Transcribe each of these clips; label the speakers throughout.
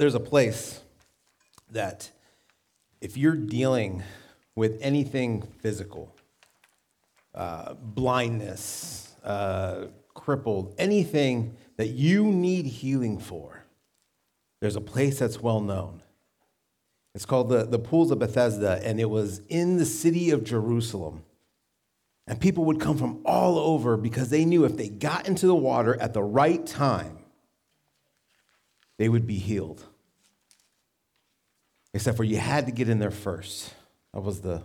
Speaker 1: there's a place that if you're dealing with anything physical, uh, blindness, uh, crippled, anything that you need healing for, there's a place that's well known. It's called the, the Pools of Bethesda, and it was in the city of Jerusalem. And people would come from all over because they knew if they got into the water at the right time, they would be healed. Except for you had to get in there first. That was the,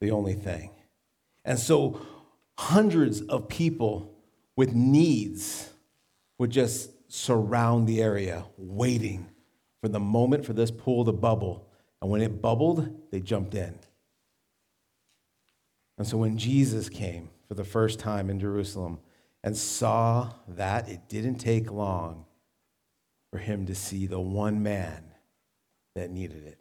Speaker 1: the only thing. And so hundreds of people with needs would just surround the area, waiting for the moment for this pool to bubble. And when it bubbled, they jumped in. And so when Jesus came for the first time in Jerusalem and saw that, it didn't take long for him to see the one man that needed it.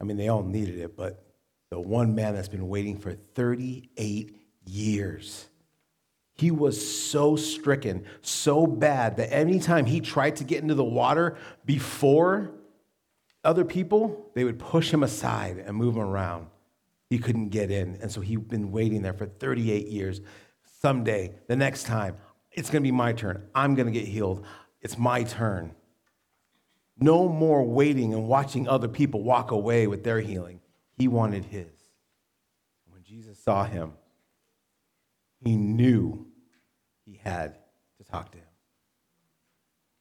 Speaker 1: I mean, they all needed it, but the one man that's been waiting for 38 years. He was so stricken, so bad that anytime he tried to get into the water before other people, they would push him aside and move him around. He couldn't get in. And so he'd been waiting there for 38 years. Someday, the next time, it's to be my turn. I'm to get healed. It's my turn. No more waiting and watching other people walk away with their healing. He wanted his. When Jesus saw him, he knew he had to talk to him.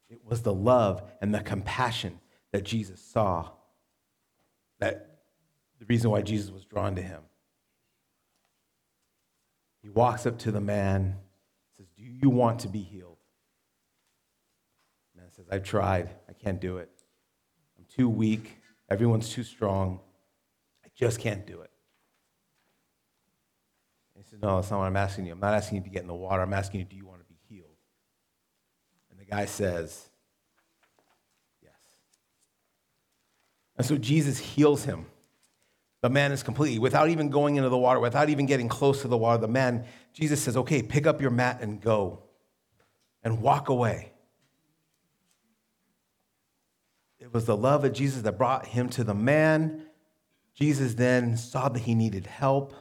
Speaker 1: It was the love and the compassion that Jesus saw that the reason why Jesus was drawn to him. He walks up to the man, says, Do you want to be healed? The man says, I've tried. Can't do it. I'm too weak. Everyone's too strong. I just can't do it. And he says, No, that's not what I'm asking you. I'm not asking you to get in the water. I'm asking you, do you want to be healed? And the guy says, Yes. And so Jesus heals him. The man is completely, without even going into the water, without even getting close to the water, the man, Jesus says, Okay, pick up your mat and go and walk away. It was the love of Jesus that brought him to the man. Jesus then saw that he needed help.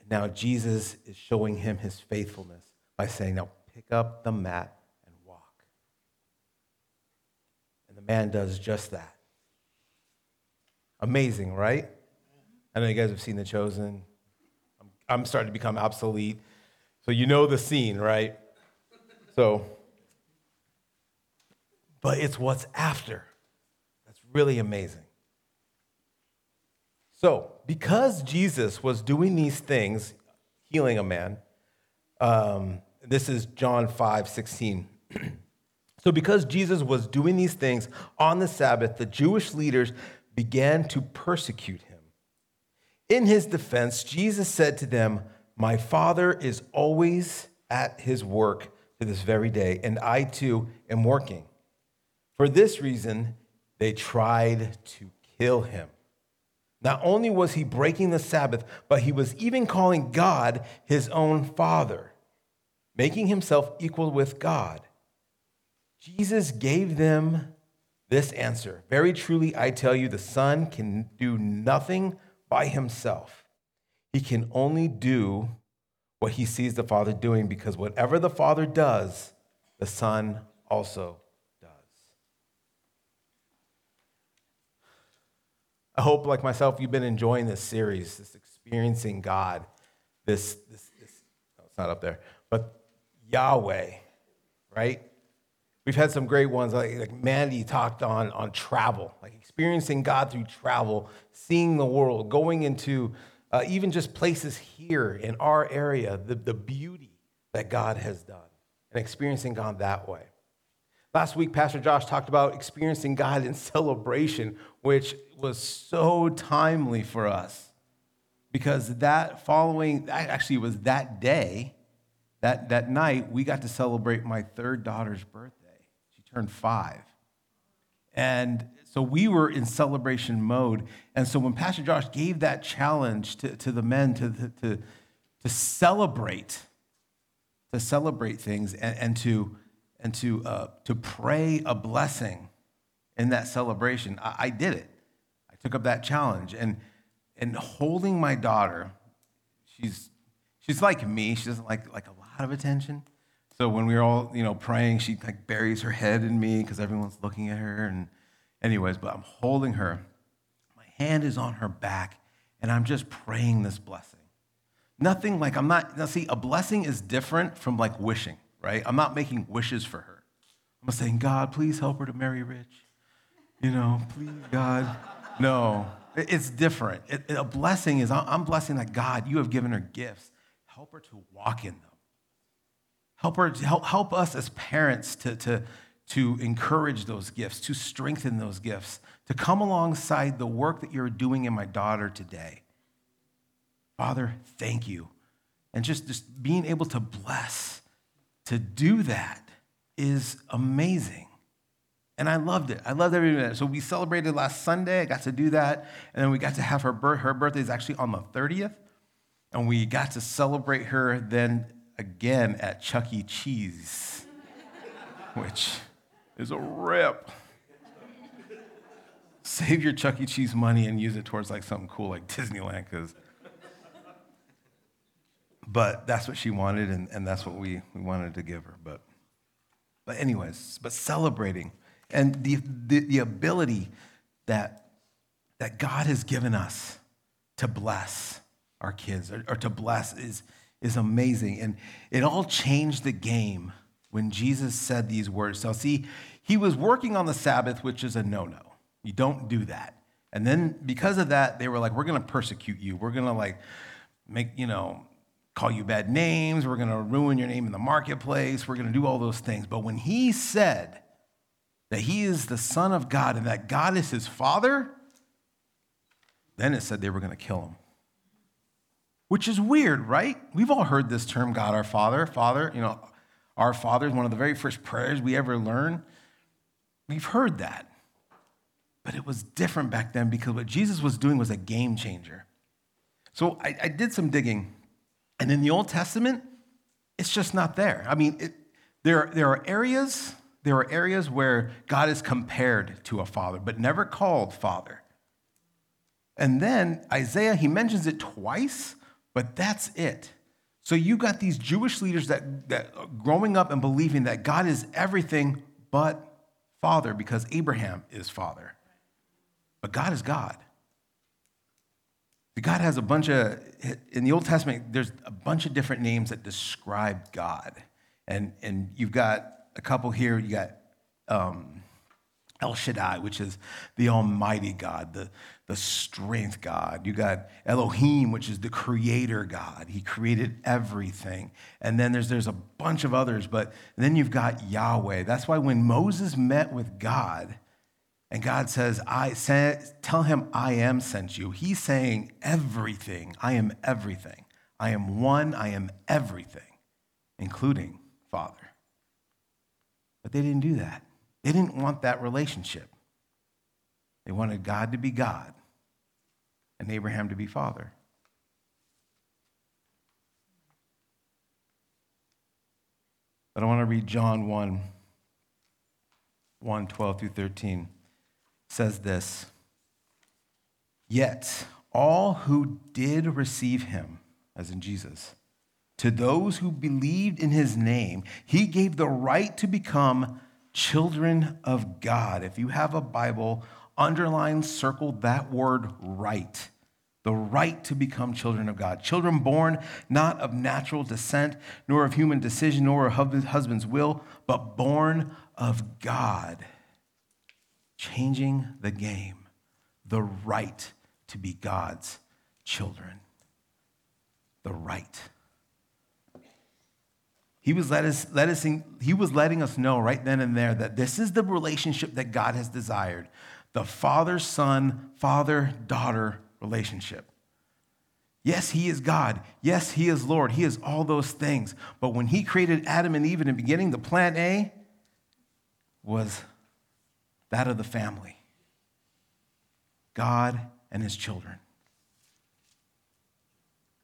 Speaker 1: And now Jesus is showing him his faithfulness by saying, Now pick up the mat and walk. And the man does just that. Amazing, right? I know you guys have seen The Chosen. I'm, I'm starting to become obsolete. So you know the scene, right? So, but it's what's after that's really amazing. So, because Jesus was doing these things, healing a man, um, this is John 5 16. so, because Jesus was doing these things on the Sabbath, the Jewish leaders began to persecute him. In his defense, Jesus said to them, My Father is always at his work to this very day, and I too am working. For this reason, they tried to kill him. Not only was he breaking the Sabbath, but he was even calling God his own Father, making himself equal with God. Jesus gave them this answer Very truly, I tell you, the Son can do nothing by himself. He can only do what he sees the Father doing, because whatever the Father does, the Son also does. I hope, like myself, you've been enjoying this series, this experiencing God, this, this, this no, it's not up there, but Yahweh, right? We've had some great ones, like, like Mandy talked on, on travel, like experiencing God through travel, seeing the world, going into uh, even just places here in our area, the, the beauty that God has done, and experiencing God that way. Last week, Pastor Josh talked about experiencing God in celebration, which was so timely for us because that following, actually, was that day, that, that night, we got to celebrate my third daughter's birthday She turned five. And so we were in celebration mode. And so when Pastor Josh gave that challenge to, to the men to, to, to celebrate, to celebrate things and, and to and to, uh, to pray a blessing in that celebration, I, I did it. I took up that challenge. And, and holding my daughter, she's, she's like me. She doesn't like, like a lot of attention. So when we were all, you know, praying, she like buries her head in me because everyone's looking at her. And anyways, but I'm holding her. My hand is on her back, and I'm just praying this blessing. Nothing like I'm not, now see, a blessing is different from like wishing, right? I'm not making wishes for her. I'm saying, God, please help her to marry rich. You know, please, God. No, it's different. It, a blessing is, I'm blessing that God, you have given her gifts. Help her to walk in them. Help her, help, help us as parents to, to, to encourage those gifts, to strengthen those gifts, to come alongside the work that you're doing in my daughter today. Father, thank you. And just, just being able to bless, to do that is amazing. And I loved it. I loved every minute. So we celebrated last Sunday. I got to do that. And then we got to have her birth. Her birthday is actually on the 30th. And we got to celebrate her then again at Chuck E. Cheese, which is a rip. Save your Chuck E. Cheese money and use it towards like something cool like Disneyland, because but that's what she wanted, and, and that's what we, we wanted to give her. But, but anyways, but celebrating and the, the, the ability that, that God has given us to bless our kids or, or to bless is, is amazing. And it all changed the game when Jesus said these words. So, see, he was working on the Sabbath, which is a no no. You don't do that. And then because of that, they were like, we're going to persecute you. We're going to like make, you know, call you bad names. We're going to ruin your name in the marketplace. We're going to do all those things. But when he said that he is the Son of God and that God is his Father, then it said they were going to kill him. Which is weird, right? We've all heard this term, God our Father. Father, you know, our Father is one of the very first prayers we ever learn. We've heard that. But it was different back then because what Jesus was doing was a game changer. So I, I did some digging and in the Old Testament, it's just not there. I mean, it, there, there are areas, there are areas where God is compared to a father, but never called father. And then Isaiah, he mentions it twice, but that's it. So you got these Jewish leaders that, that growing up and believing that God is everything but father because Abraham is father. But God is God. God has a bunch of, in the Old Testament, there's a bunch of different names that describe God. And, and you've got a couple here. You got um, El Shaddai, which is the Almighty God, the, the strength God. You got Elohim, which is the creator God. He created everything. And then there's, there's a bunch of others, but then you've got Yahweh. That's why when Moses met with God, and God says, I sent, tell him I am sent you. He's saying everything. I am everything. I am one. I am everything, including Father. But they didn't do that. They didn't want that relationship. They wanted God to be God and Abraham to be Father. But I want to read John 1 1 12 through 13 says this Yet all who did receive him, as in Jesus, to those who believed in his name, he gave the right to become children of God. If you have a Bible, underline, circle that word right. The right to become children of God. Children born not of natural descent, nor of human decision, nor of husband's will, but born of God changing the game, the right to be God's children. The right. He was, let us, let us, he was letting us know right then and there that this is the relationship that God has desired the father son, father daughter relationship. Yes, he is God. Yes, he is Lord. He is all those things. But when he created Adam and Eve in the beginning, the plan A was that of the family God and his children.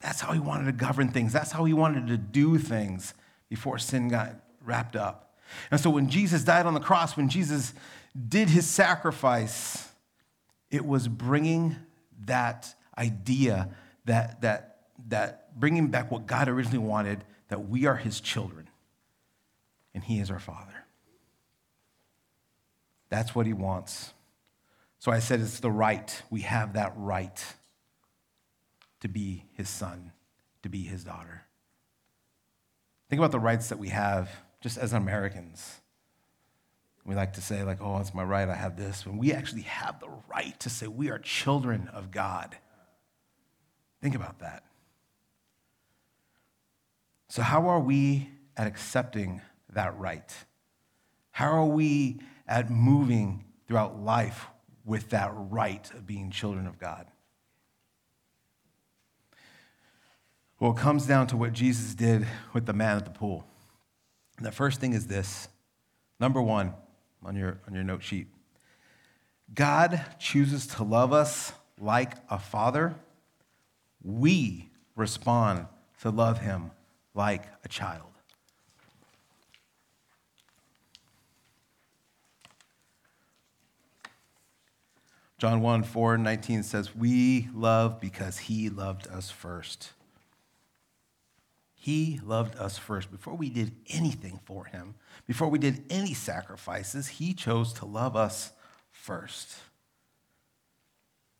Speaker 1: That's how he wanted to govern things. That's how he wanted to do things before sin got wrapped up. And so when Jesus died on the cross, when Jesus did his sacrifice, it was bringing that idea that, that, that bringing back what God originally wanted, that we are his children and he is our father. That's what he wants. So I said it's the right. We have that right to be his son, to be his daughter. Think about the rights that we have just as Americans. We like to say, like, oh, it's my right, I have this. When we actually have the right to say we are children of God. Think about that. So, how are we at accepting that right? How are we at moving throughout life with that right of being children of God? Well, it comes down to what Jesus did with the man at the pool. And the first thing is this number one on your, on your note sheet God chooses to love us like a father. We respond to love him like a child. John 1 4 19 says, We love because he loved us first. He loved us first. Before we did anything for him, before we did any sacrifices, he chose to love us first.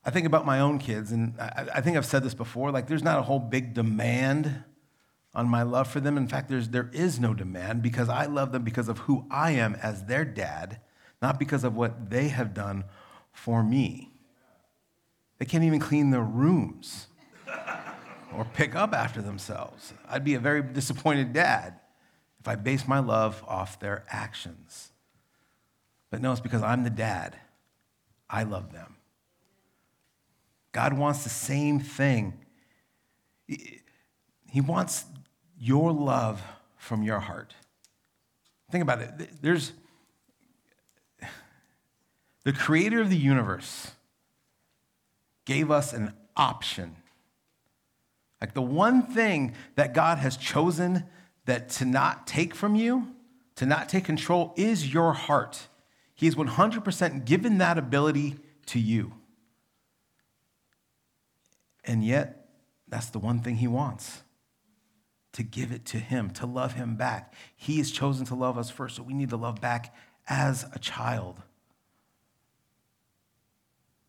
Speaker 1: I think about my own kids, and I, think I've said this before like, there's not a whole big demand on my love for them. In fact, there's, there is no demand because I love them because of who I am as their dad, not because of what they have done for me. They can't even clean their rooms or pick up after themselves. I'd be a very disappointed dad if I based my love off their actions. But no, it's because I'm the dad. I love them. God wants the same thing. He wants your love from your heart. Think about it. There's the creator of the universe gave us an option. Like the one thing that God has chosen that to not take from you, to not take control, is your heart. He's 100% given that ability to you. And yet, that's the one thing He wants to give it to Him, to love Him back. He has chosen to love us first, so we need to love back as a child.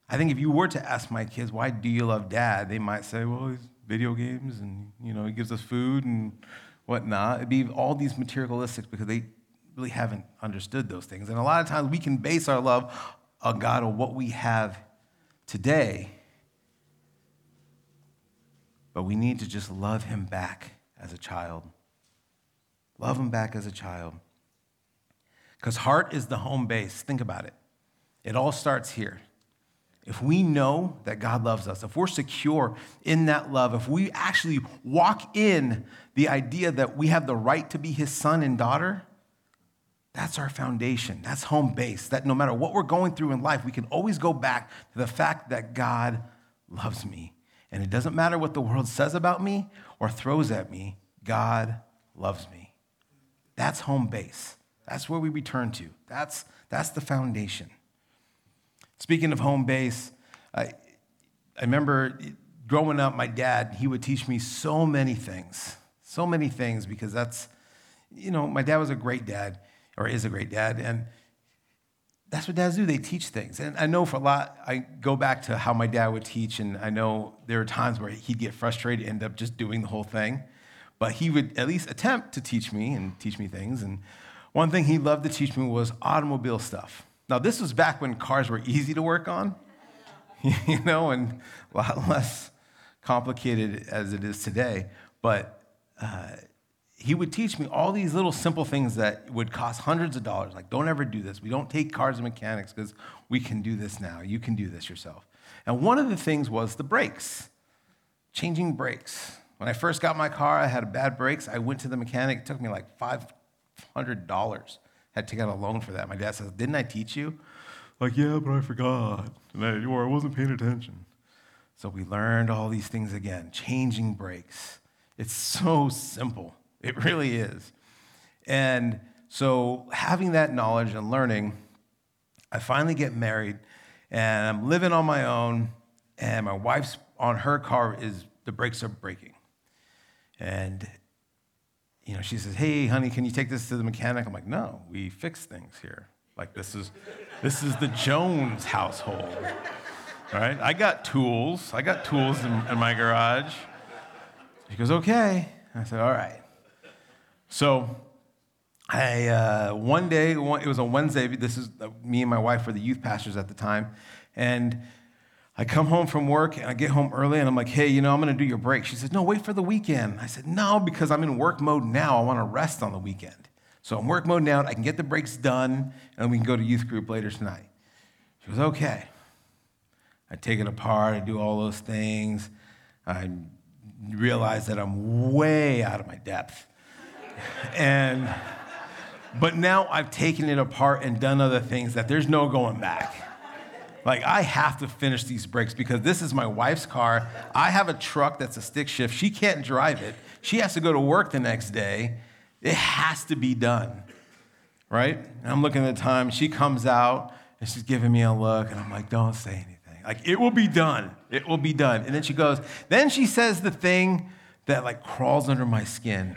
Speaker 1: I think if you were to ask my kids, why do you love dad? They might say, well, he's video games and, you know, he gives us food and whatnot. It'd be all these materialistic because they really haven't understood those things. And a lot of times we can base our love on God on what we have today. But we need to just love him back as a child. Love him back as a child. Because heart is the home base. Think about it. It all starts here if we know that God loves us, if we're secure in that love, if we actually walk in the idea that we have the right to be his son and daughter, that's our foundation. That's home base. That no matter what we're going through in life, we can always go back to the fact that God loves me. And it doesn't matter what the world says about me or throws at me, God loves me. That's home base. That's where we return to. That's, that's the foundation. Speaking of home base, I, I remember growing up, my dad, he would teach me so many things, so many things, because that's, you know, my dad was a great dad, or is a great dad, and that's what dads do. They teach things. And I know for a lot, I go back to how my dad would teach, and I know there are times where he'd get frustrated, end up just doing the whole thing. But he would at least attempt to teach me and teach me things. And one thing he loved to teach me was automobile stuff. Now, this was back when cars were easy to work on, you know, and a lot less complicated as it is today. But uh, he would teach me all these little simple things that would cost hundreds of dollars. Like, don't ever do this. We don't take cars and mechanics because we can do this now. You can do this yourself. And one of the things was the brakes, changing brakes. When I first got my car, I had bad brakes. I went to the mechanic. It took me like $500 had to get a loan for that. My dad says, Didn't I teach you? Like, yeah, but I forgot. And or I wasn't paying attention. So we learned all these things again, changing brakes. It's so simple. It really is. And So, having that knowledge and learning, I finally get married and I'm living on my own, and my wife's on her car is the brakes are breaking. And you know, she says, "Hey, honey, can you take this to the mechanic?" I'm like, "No, we fix things here. Like this is this is the Jones household, all right? I got tools. I got tools in, in my garage." She goes, "Okay." I said, "All right." So, I uh, one day it was a Wednesday. This is uh, me and my wife were the youth pastors at the time, and I come home from work and I get home early and I'm like, hey, you know, I'm to do your brake. She says, no, wait for the weekend. I said, no, because I'm in work mode now. I want to rest on the weekend. So I'm work mode now. I can get the brakes done and we can go to youth group later tonight. She goes, okay. I take it apart. I do all those things. I realize that I'm way out of my depth. and, but now I've taken it apart and done other things that there's no going back. Like, I have to finish these brakes because this is my wife's car. I have a truck that's a stick shift. She can't drive it. She has to go to work the next day. It has to be done, right? And I'm looking at the time. She comes out and she's giving me a look, and I'm like, don't say anything. Like, it will be done. It will be done. And then she goes, then she says the thing that like crawls under my skin.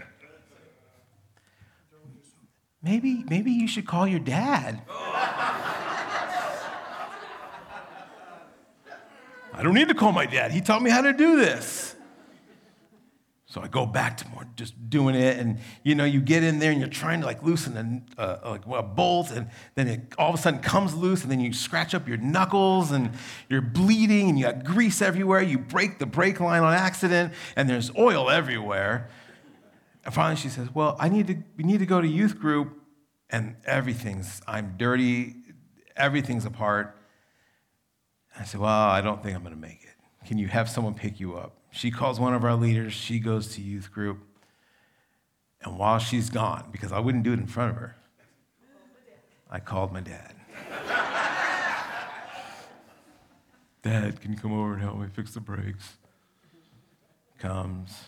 Speaker 1: Maybe, maybe you should call your dad. I don't need to call my dad. He taught me how to do this. So I go back to more just doing it, and you know, you get in there and you're trying to like loosen a, uh, like a bolt, and then it all of a sudden comes loose, and then you scratch up your knuckles, and you're bleeding, and you got grease everywhere. You break the brake line on accident, and there's oil everywhere. And finally, she says, "Well, I need to. We need to go to youth group, and everything's. I'm dirty. Everything's apart." I said, Well, I don't think I'm going to make it. Can you have someone pick you up? She calls one of our leaders. She goes to youth group. And while she's gone, because I wouldn't do it in front of her, I called my dad. dad, can you come over and help me fix the brakes? Comes.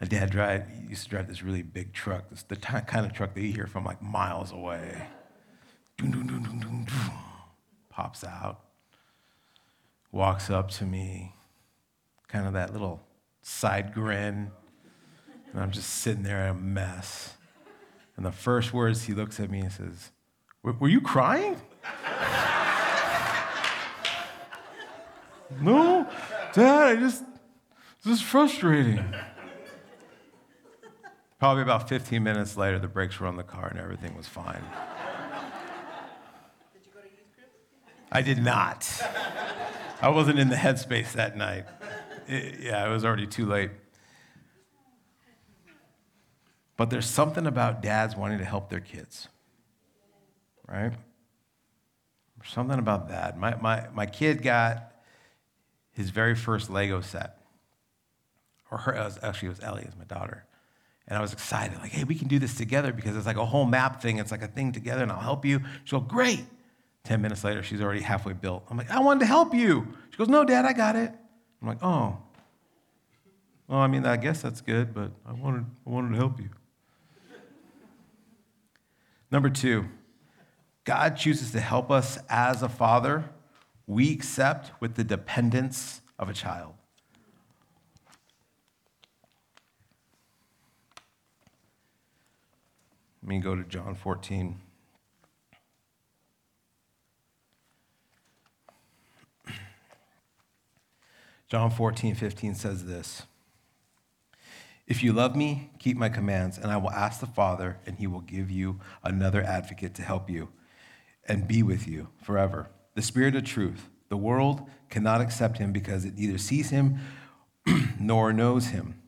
Speaker 1: My dad drive, used to drive this really big truck. It's the t- kind of truck that you hear from like miles away. Pops out walks up to me, kind of that little side grin, and I'm just sitting there in a mess. And the first words he looks at me and says, Were you crying? no, Dad, I just, this is frustrating. Probably about 15 minutes later, the brakes were on the car and everything was fine. Did you go to youth group? I did not. I wasn't in the headspace that night. It, yeah, it was already too late. But there's something about dads wanting to help their kids, right? There's something about that. My, my, my kid got his very first Lego set. Or her, was, actually, it was Ellie, it was my daughter. And I was excited, like, hey, we can do this together because it's like a whole map thing. It's like a thing together, and I'll help you. She'll go, great. 10 minutes later, she's already halfway built. I'm like, I wanted to help you. She goes, No, Dad, I got it. I'm like, Oh. Well, I mean, I guess that's good, but I wanted, I wanted to help you. Number two, God chooses to help us as a father. We accept with the dependence of a child. Let me go to John 14. John 14, 15 says this If you love me, keep my commands, and I will ask the Father, and he will give you another advocate to help you and be with you forever. The Spirit of truth. The world cannot accept him because it neither sees him nor knows him.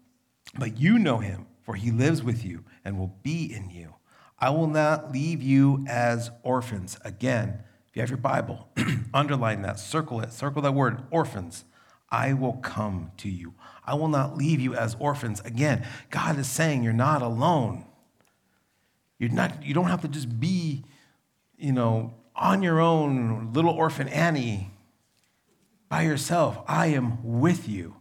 Speaker 1: But you know him, for he lives with you and will be in you. I will not leave you as orphans. Again, if you have your Bible, underline that, circle it, circle that word, orphans. I will come to you. I will not leave you as orphans. Again, God is saying you're not alone. You're not, you don't have to just be, you know, on your own, little orphan Annie, by yourself. I am with you.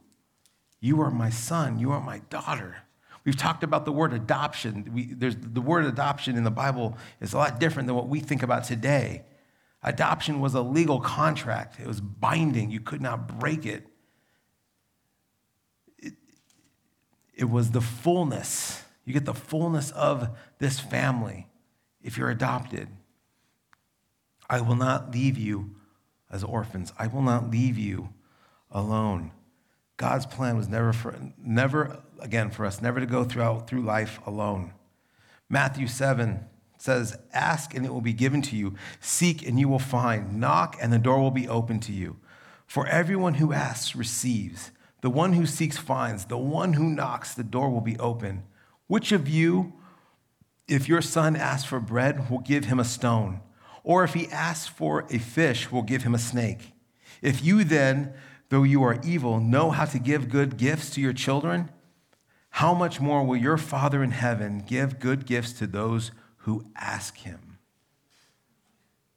Speaker 1: You are my son. You are my daughter. We've talked about the word adoption. We, there's, the word adoption in the Bible is a lot different than what we think about today. Adoption was a legal contract, it was binding, you could not break it. It, it was the fullness. You get the fullness of this family if you're adopted. I will not leave you as orphans, I will not leave you alone. God's plan was never, for, never again, for us never to go throughout, through life alone. Matthew 7 says, Ask and it will be given to you, seek and you will find, knock and the door will be open to you. For everyone who asks receives, the one who seeks finds, the one who knocks, the door will be open. Which of you, if your son asks for bread, will give him a stone? Or if he asks for a fish, will give him a snake? If you then, though you are evil, know how to give good gifts to your children, how much more will your Father in heaven give good gifts to those who ask him?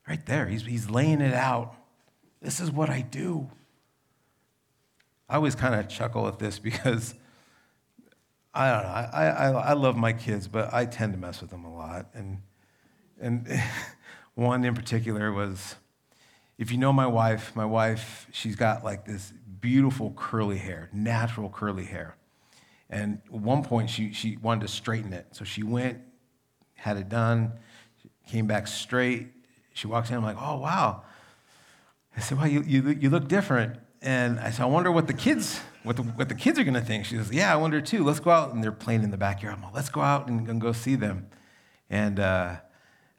Speaker 1: Right there, he's, he's laying it out. This is what I do. I always kind of chuckle at this because I don't know. I, I, I love my kids, but I tend to mess with them a lot. And, and one in particular was if you know my wife, my wife, she's got like this beautiful curly hair, natural curly hair. And at one point, she, she wanted to straighten it. So she went, had it done, came back straight. She walks in, I'm like, oh, wow. I said, well, you, you, you look different. And I said, I wonder what the kids, what the, what the kids are going to think. She says, yeah, I wonder too. Let's go out. And they're playing in the backyard. I'm like, let's go out and, and go see them. And uh,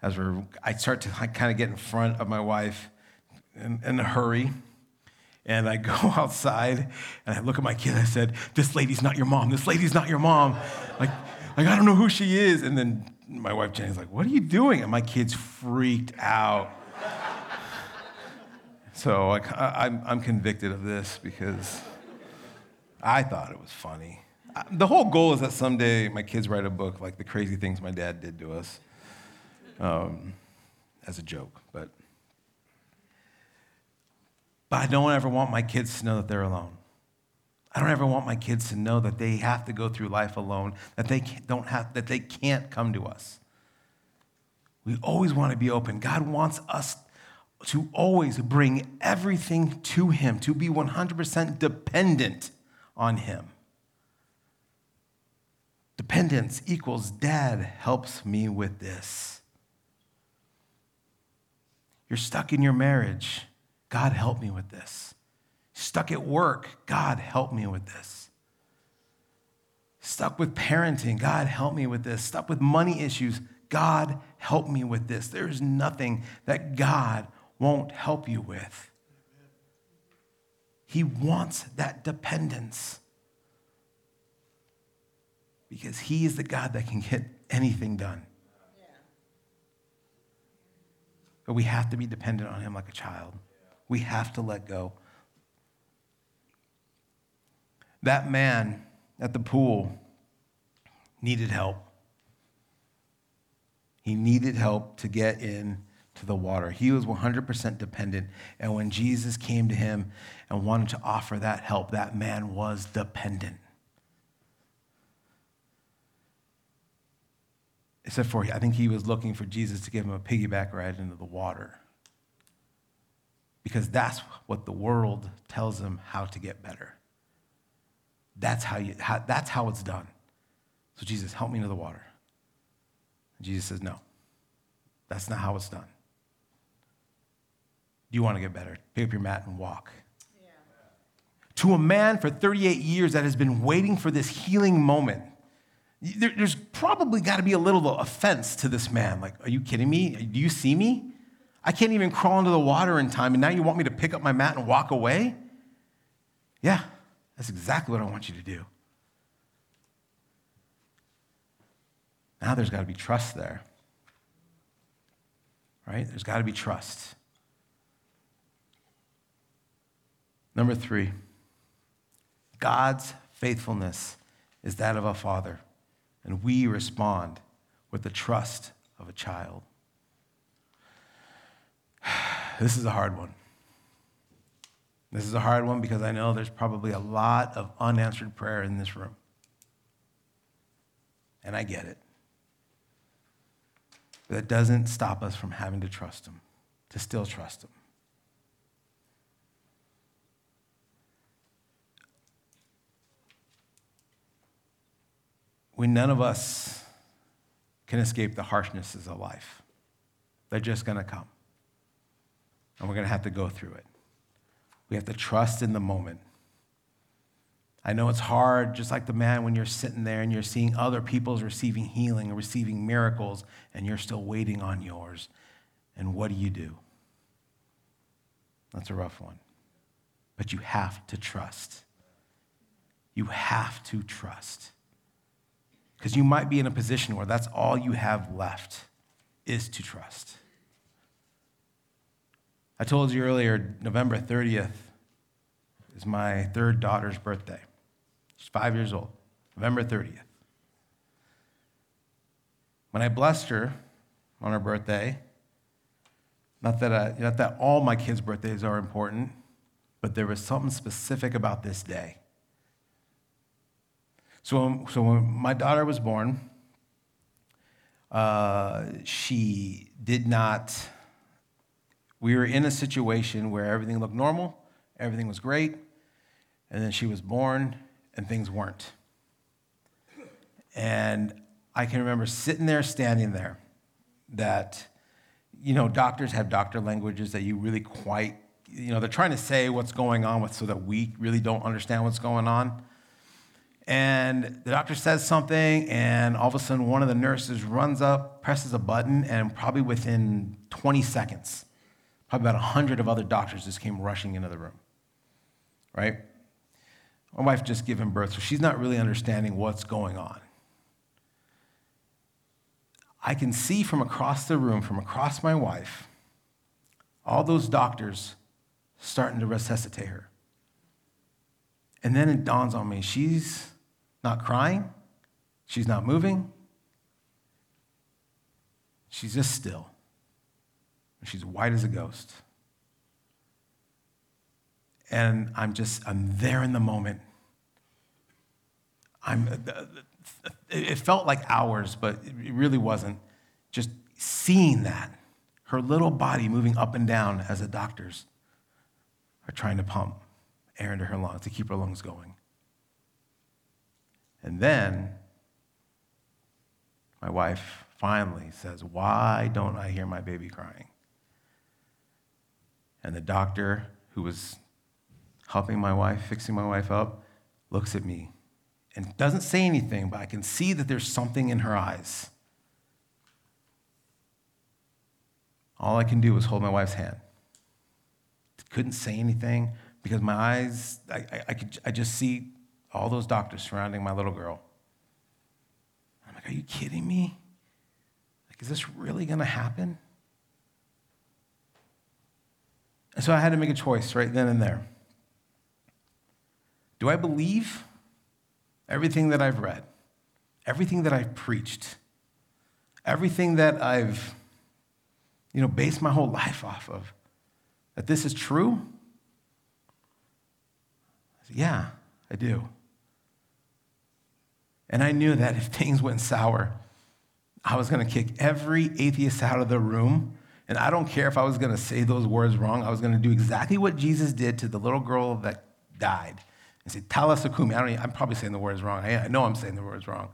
Speaker 1: as we're, I start to kind of get in front of my wife in, in a hurry. And I go outside and I look at my kid. I said, This lady's not your mom. This lady's not your mom. Like, like I don't know who she is. And then my wife Jenny's like, What are you doing? And my kid's freaked out. So I, I'm, I'm convicted of this because I thought it was funny. The whole goal is that someday my kids write a book like the crazy things my dad did to us um, as a joke. But but I don't ever want my kids to know that they're alone. I don't ever want my kids to know that they have to go through life alone, that they don't have, that they can't come to us. We always want to be open. God wants us to always bring everything to Him, to be 100% dependent on Him. Dependence equals dad helps me with this. You're stuck in your marriage. God, help me with this. Stuck at work, God, help me with this. Stuck with parenting, God, help me with this. Stuck with money issues, God, help me with this. There's nothing that God won't help you with. He wants that dependence because He is the God that can get anything done. But we have to be dependent on Him like a child. We have to let go. That man at the pool needed help. He needed help to get in to the water. He was 100% dependent. And when Jesus came to him and wanted to offer that help, that man was dependent. Except for, I think he was looking for Jesus to give him a piggyback ride into the water because that's what the world tells him how to get better. That's how, you, how, that's how it's done. So, Jesus, help me into the water. And Jesus says, No, that's not how it's done. You want to get better? Pick up your mat and walk. Yeah. To a man for 38 years that has been waiting for this healing moment, there, there's probably got to be a little offense to this man. Like, are you kidding me? Do you see me? I can't even crawl into the water in time, and now you want me to pick up my mat and walk away? Yeah, that's exactly what I want you to do. Now there's got to be trust there. Right? There's got to be trust. Number three, God's faithfulness is that of a father, and we respond with the trust of a child. This is a hard one. This is a hard one because I know there's probably a lot of unanswered prayer in this room. and I get it. But that doesn't stop us from having to trust Him, to still trust Him. We none of us can escape the harshnesses of life. They're just going to come. And we're going to have to go through it. We have to trust in the moment. I know it's hard, just like the man when you're sitting there and you're seeing other people's receiving healing and receiving miracles, and you're still waiting on yours. And what do you do? That's a rough one. But you have to trust. You have to trust. Because you might be in a position where that's all you have left is to trust. I told you earlier, November 30th is my third daughter's birthday. She's five years old, November 30th. When I blessed her on her birthday, not that, I, not that all my kids' birthdays are important, but there was something specific about this day. So, so when my daughter was born, uh, she did not, we were in a situation where everything looked normal, everything was great, and then she was born and things weren't. And I can remember sitting there, standing there, that, you know, doctors have doctor languages that you really quite, you know, they're trying to say what's going on with so that we really don't understand what's going on. And the doctor says something, and all of a sudden, one of the nurses runs up, presses a button, and probably within 20 seconds, probably about 100 of other doctors just came rushing into the room. Right? My wife just given birth, so she's not really understanding what's going on. I can see from across the room, from across my wife, all those doctors starting to resuscitate her. And then it dawns on me she's not crying, she's not moving, she's just still. She's white as a ghost. And I'm just, I'm there in the moment. I'm, uh, it felt like hours, but it really wasn't. Just seeing that, her little body moving up and down as the doctors are trying to pump air into her lungs to keep her lungs going. And then my wife finally says, Why don't I hear my baby crying? And the doctor who was helping my wife, fixing my wife up, looks at me and doesn't say anything, but I can see that there's something in her eyes. All I can do is hold my wife's hand. Couldn't say anything because my eyes, I, I, I, could, I just see all those doctors surrounding my little girl. I'm like, are you kidding me? Like, is this really going to happen? And so I had to make a choice right then and there. Do I believe everything that I've read, everything that I've preached, everything that I've you know, based my whole life off of, that this is true? I said, yeah, I do. And I knew that if things went sour, I was going to kick every atheist out of the room. And I don't care if I was going to say those words wrong. I was going to do exactly what Jesus did to the little girl that died. And say, Talitha Kumi. I don't even, I'm probably saying the words wrong. I, I know I'm saying the words wrong.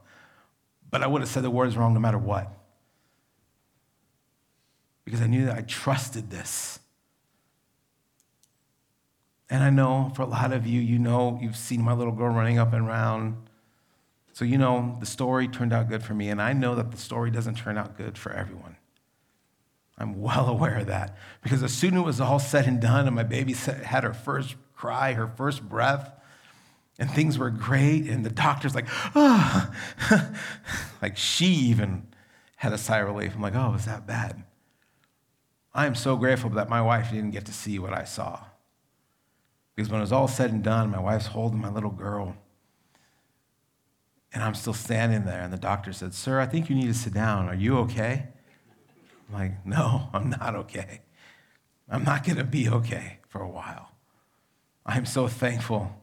Speaker 1: But I would have said the words wrong no matter what. Because I knew that I trusted this. And I know for a lot of you, you know, you've seen my little girl running up and around so, you know, the story turned out good for me, and I know that the story doesn't turn out good for everyone. I'm well aware of that because as soon as it was all said and done, and my baby had her first cry, her first breath, and things were great, and the doctor's like, oh, like she even had a sigh of relief. I'm like, oh, was that bad? I am so grateful that my wife didn't get to see what I saw. Because when it was all said and done, my wife's holding my little girl and I'm still standing there, and the doctor said, Sir, I think you need to sit down. Are you okay? I'm like, No, I'm not okay. I'm not going to be okay for a while. I'm so thankful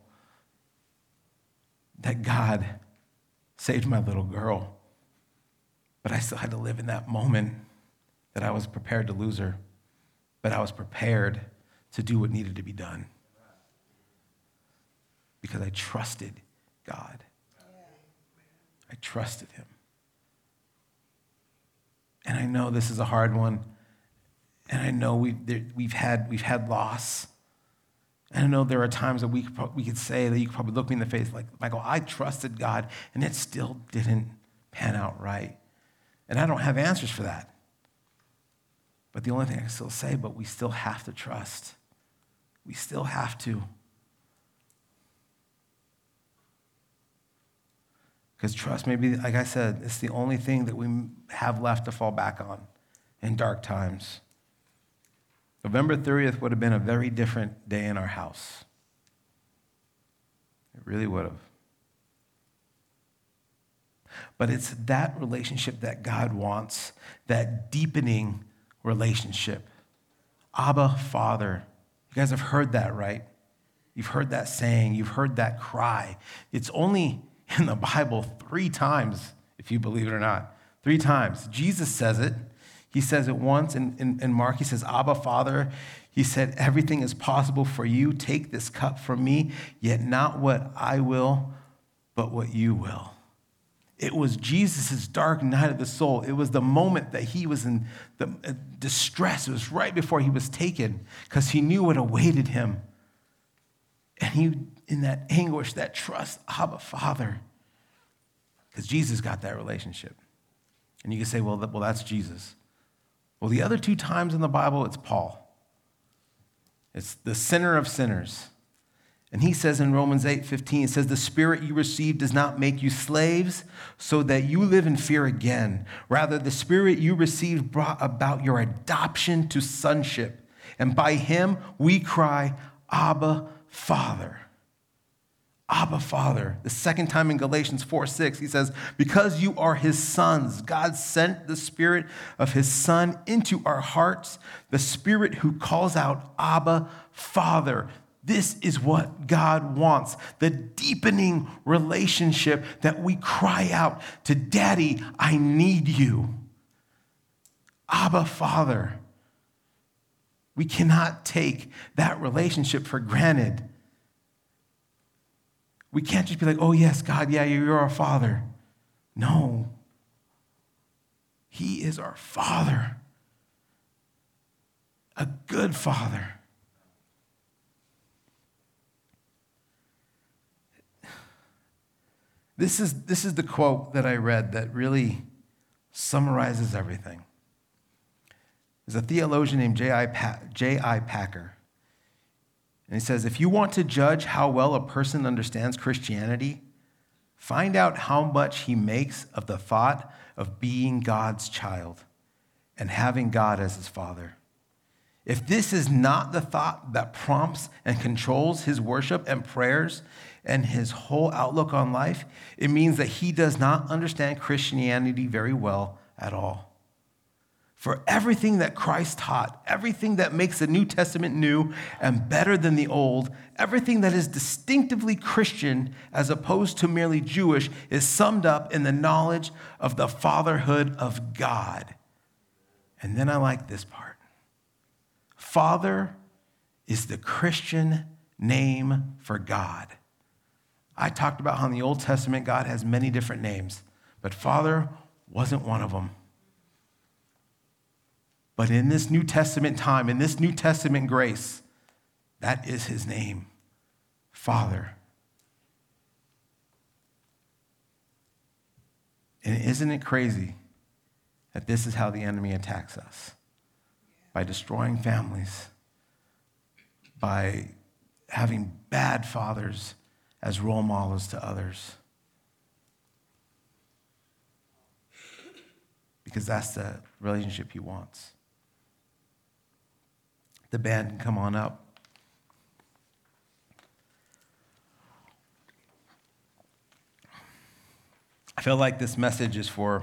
Speaker 1: that God saved my little girl But I still had to live in that moment that I was prepared to lose her, but I was prepared to do what needed to be done because I trusted God. I trusted Him. And I know this is a hard one. And I know we've, there, we've, had, we've had loss. And I know there are times that we could, we could say that you could probably look me in the face like, Michael, I trusted God, and it still didn't pan out right. And I don't have answers for that. But the only thing I can still say, but we still have to trust. We still have to. Because trust, maybe, like I said, it's the only thing that we have left to fall back on in dark times. November 30th would have been a very different day in our house. It really would have. But it's that relationship that God wants, that deepening relationship. Abba, Father. You guys have heard that, right? You've heard that saying, you've heard that cry. It's only in the Bible three times, if you believe it or not. Three times. Jesus says it. He says it once in, in, in, Mark. He says, Abba, Father. He said, Everything is possible for you. Take this cup from me, yet not what I will, but what you will. It was Jesus' dark night of the soul. It was the moment that he was in the uh, distress. It was right before he was taken because he knew what awaited him. And he in that anguish, that trust, Abba, Father. Because Jesus got that relationship. And you can say, well, well, that's Jesus. Well, the other two times in the Bible, it's Paul. It's the sinner of sinners. And he says in Romans 8 15, it says, The spirit you received does not make you slaves so that you live in fear again. Rather, the spirit you received brought about your adoption to sonship. And by him we cry, Abba, Father. Abba, Father. The second time in Galatians 4 6, he says, Because you are his sons, God sent the Spirit of his Son into our hearts, the Spirit who calls out, Abba, Father. This is what God wants the deepening relationship that we cry out to Daddy, I need you. Abba, Father. We cannot take that relationship for granted. We can't just be like, oh, yes, God, yeah, you're our Father. No. He is our Father, a good Father. This is, this is the quote that I read that really summarizes everything. There's a theologian named J.I. Pa- Packer. And he says, if you want to judge how well a person understands Christianity, find out how much he makes of the thought of being God's child and having God as his father. If this is not the thought that prompts and controls his worship and prayers and his whole outlook on life, it means that he does not understand Christianity very well at all for everything that Christ taught, everything that makes the New Testament new and better than the Old, everything that is distinctively Christian as opposed to merely Jewish, is summed up in the knowledge of the fatherhood of God. And then I like this part Father is the Christian name for God. I talked about how in the Old Testament God has many different names, but Father wasn't one of them. But in this New Testament time, in this New Testament grace, that is his name Father. And isn't it crazy that this is how the enemy attacks us? By destroying families, by having bad fathers as role models to others. Because that's the relationship he wants. The band can come on up. I feel like this message is for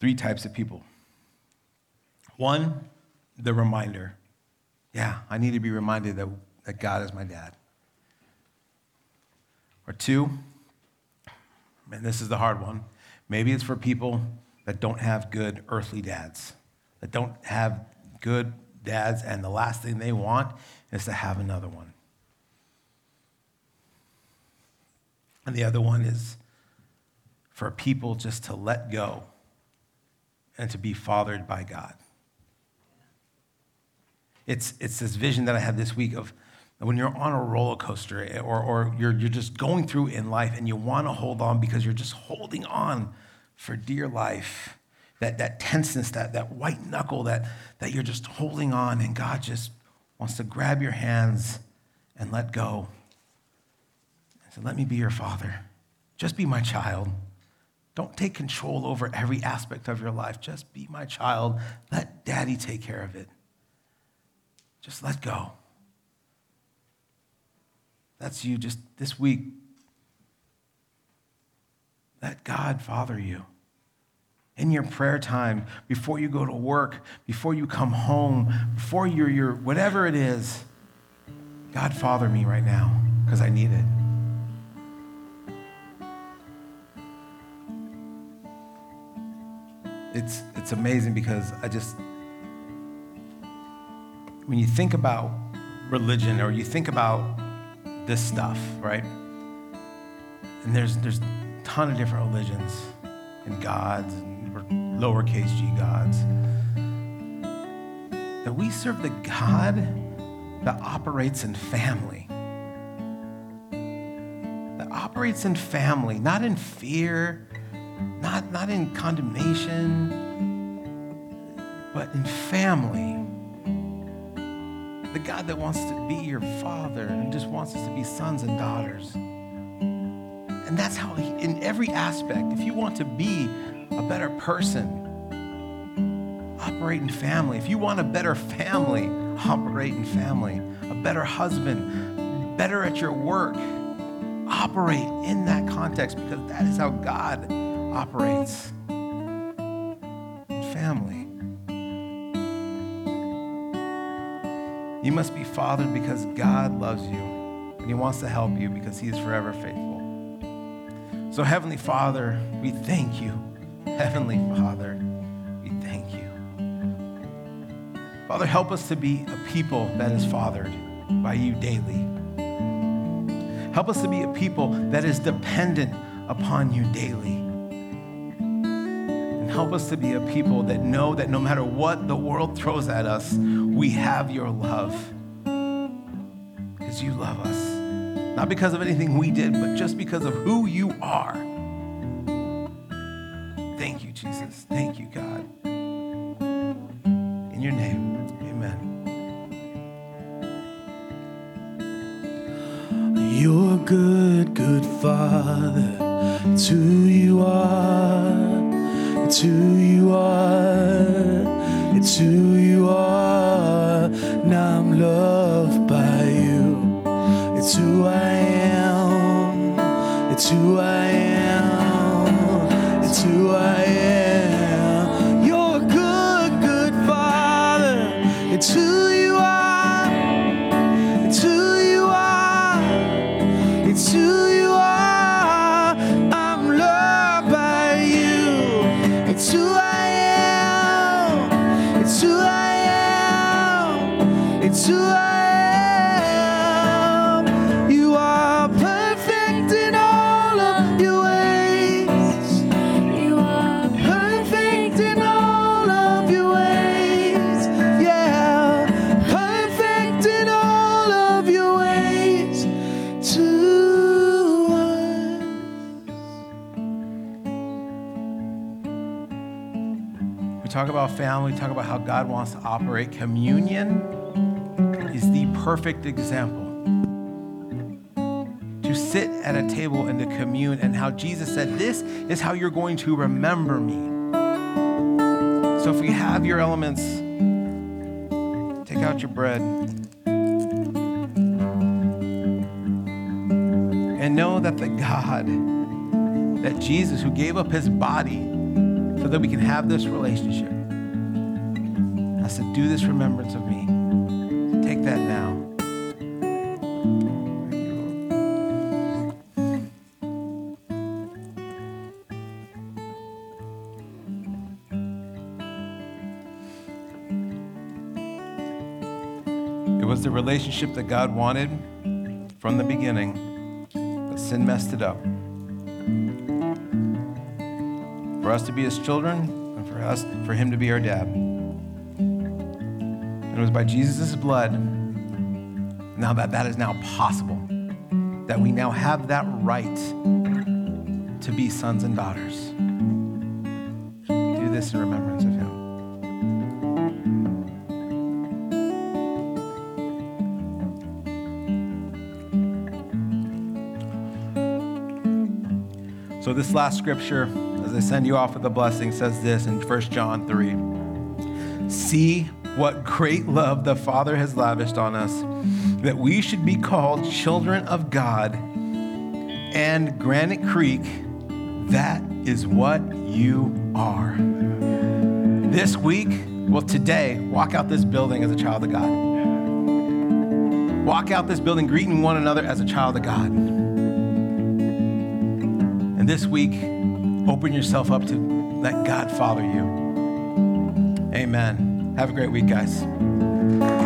Speaker 1: three types of people. One, the reminder. Yeah, I need to be reminded that, that God is my dad. Or two, and this is the hard one. Maybe it's for people that don't have good earthly dads, that don't have good dads, and the last thing they want is to have another one. And the other one is for people just to let go and to be fathered by God. It's, it's this vision that I had this week of when you're on a roller coaster eh, or, or you're, you're just going through in life and you want to hold on because you're just holding on for dear life. That, that tenseness, that, that white knuckle that, that you're just holding on, and God just wants to grab your hands and let go. And say, Let me be your father. Just be my child. Don't take control over every aspect of your life. Just be my child. Let daddy take care of it. Just let go. That's you just this week. Let God father you. In your prayer time, before you go to work, before you come home, before you're, you're whatever it is, God father me right now because I need it. It's, it's amazing because I just, when you think about religion or you think about this stuff, right? And there's there's a ton of different religions and gods and lowercase g gods. That we serve the God that operates in family. That operates in family, not in fear, not, not in condemnation, but in family the God that wants to be your father and just wants us to be sons and daughters. And that's how, he, in every aspect, if you want to be a better person, operate in family. If you want a better family, operate in family. A better husband, better at your work, operate in that context because that is how God operates family. You must be fathered because God loves you and He wants to help you because He is forever faithful. So, Heavenly Father, we thank you. Heavenly Father, we thank you. Father, help us to be a people that is fathered by you daily. Help us to be a people that is dependent upon you daily. And help us to be a people that know that no matter what the world throws at us, we have your love. Because you love us. Not because of anything we did, but just because of who you are. Talk about family, talk about how God wants to operate. Communion is the perfect example. To sit at a table and to commune, and how Jesus said, This is how you're going to remember me. So if you have your elements, take out your bread. And know that the God, that Jesus, who gave up his body so that we can have this relationship, I said, Do this remembrance of me. Take that now. It was the relationship that God wanted from the beginning, but sin messed it up. For us to be his children, and for us, for him to be our dad. And it was by Jesus' blood, now that that is now possible, that we now have that right to be sons and daughters. Do this in remembrance of him. So, this last scripture, as I send you off with a blessing, says this in 1 John 3 See what great love the Father has lavished on us, that we should be called children of God. And Granite Creek, that is what you are. This week, well, today, walk out this building as a child of God. Walk out this building greeting one another as a child of God. And this week, open yourself up to let God father you. Amen. Have a great week, guys.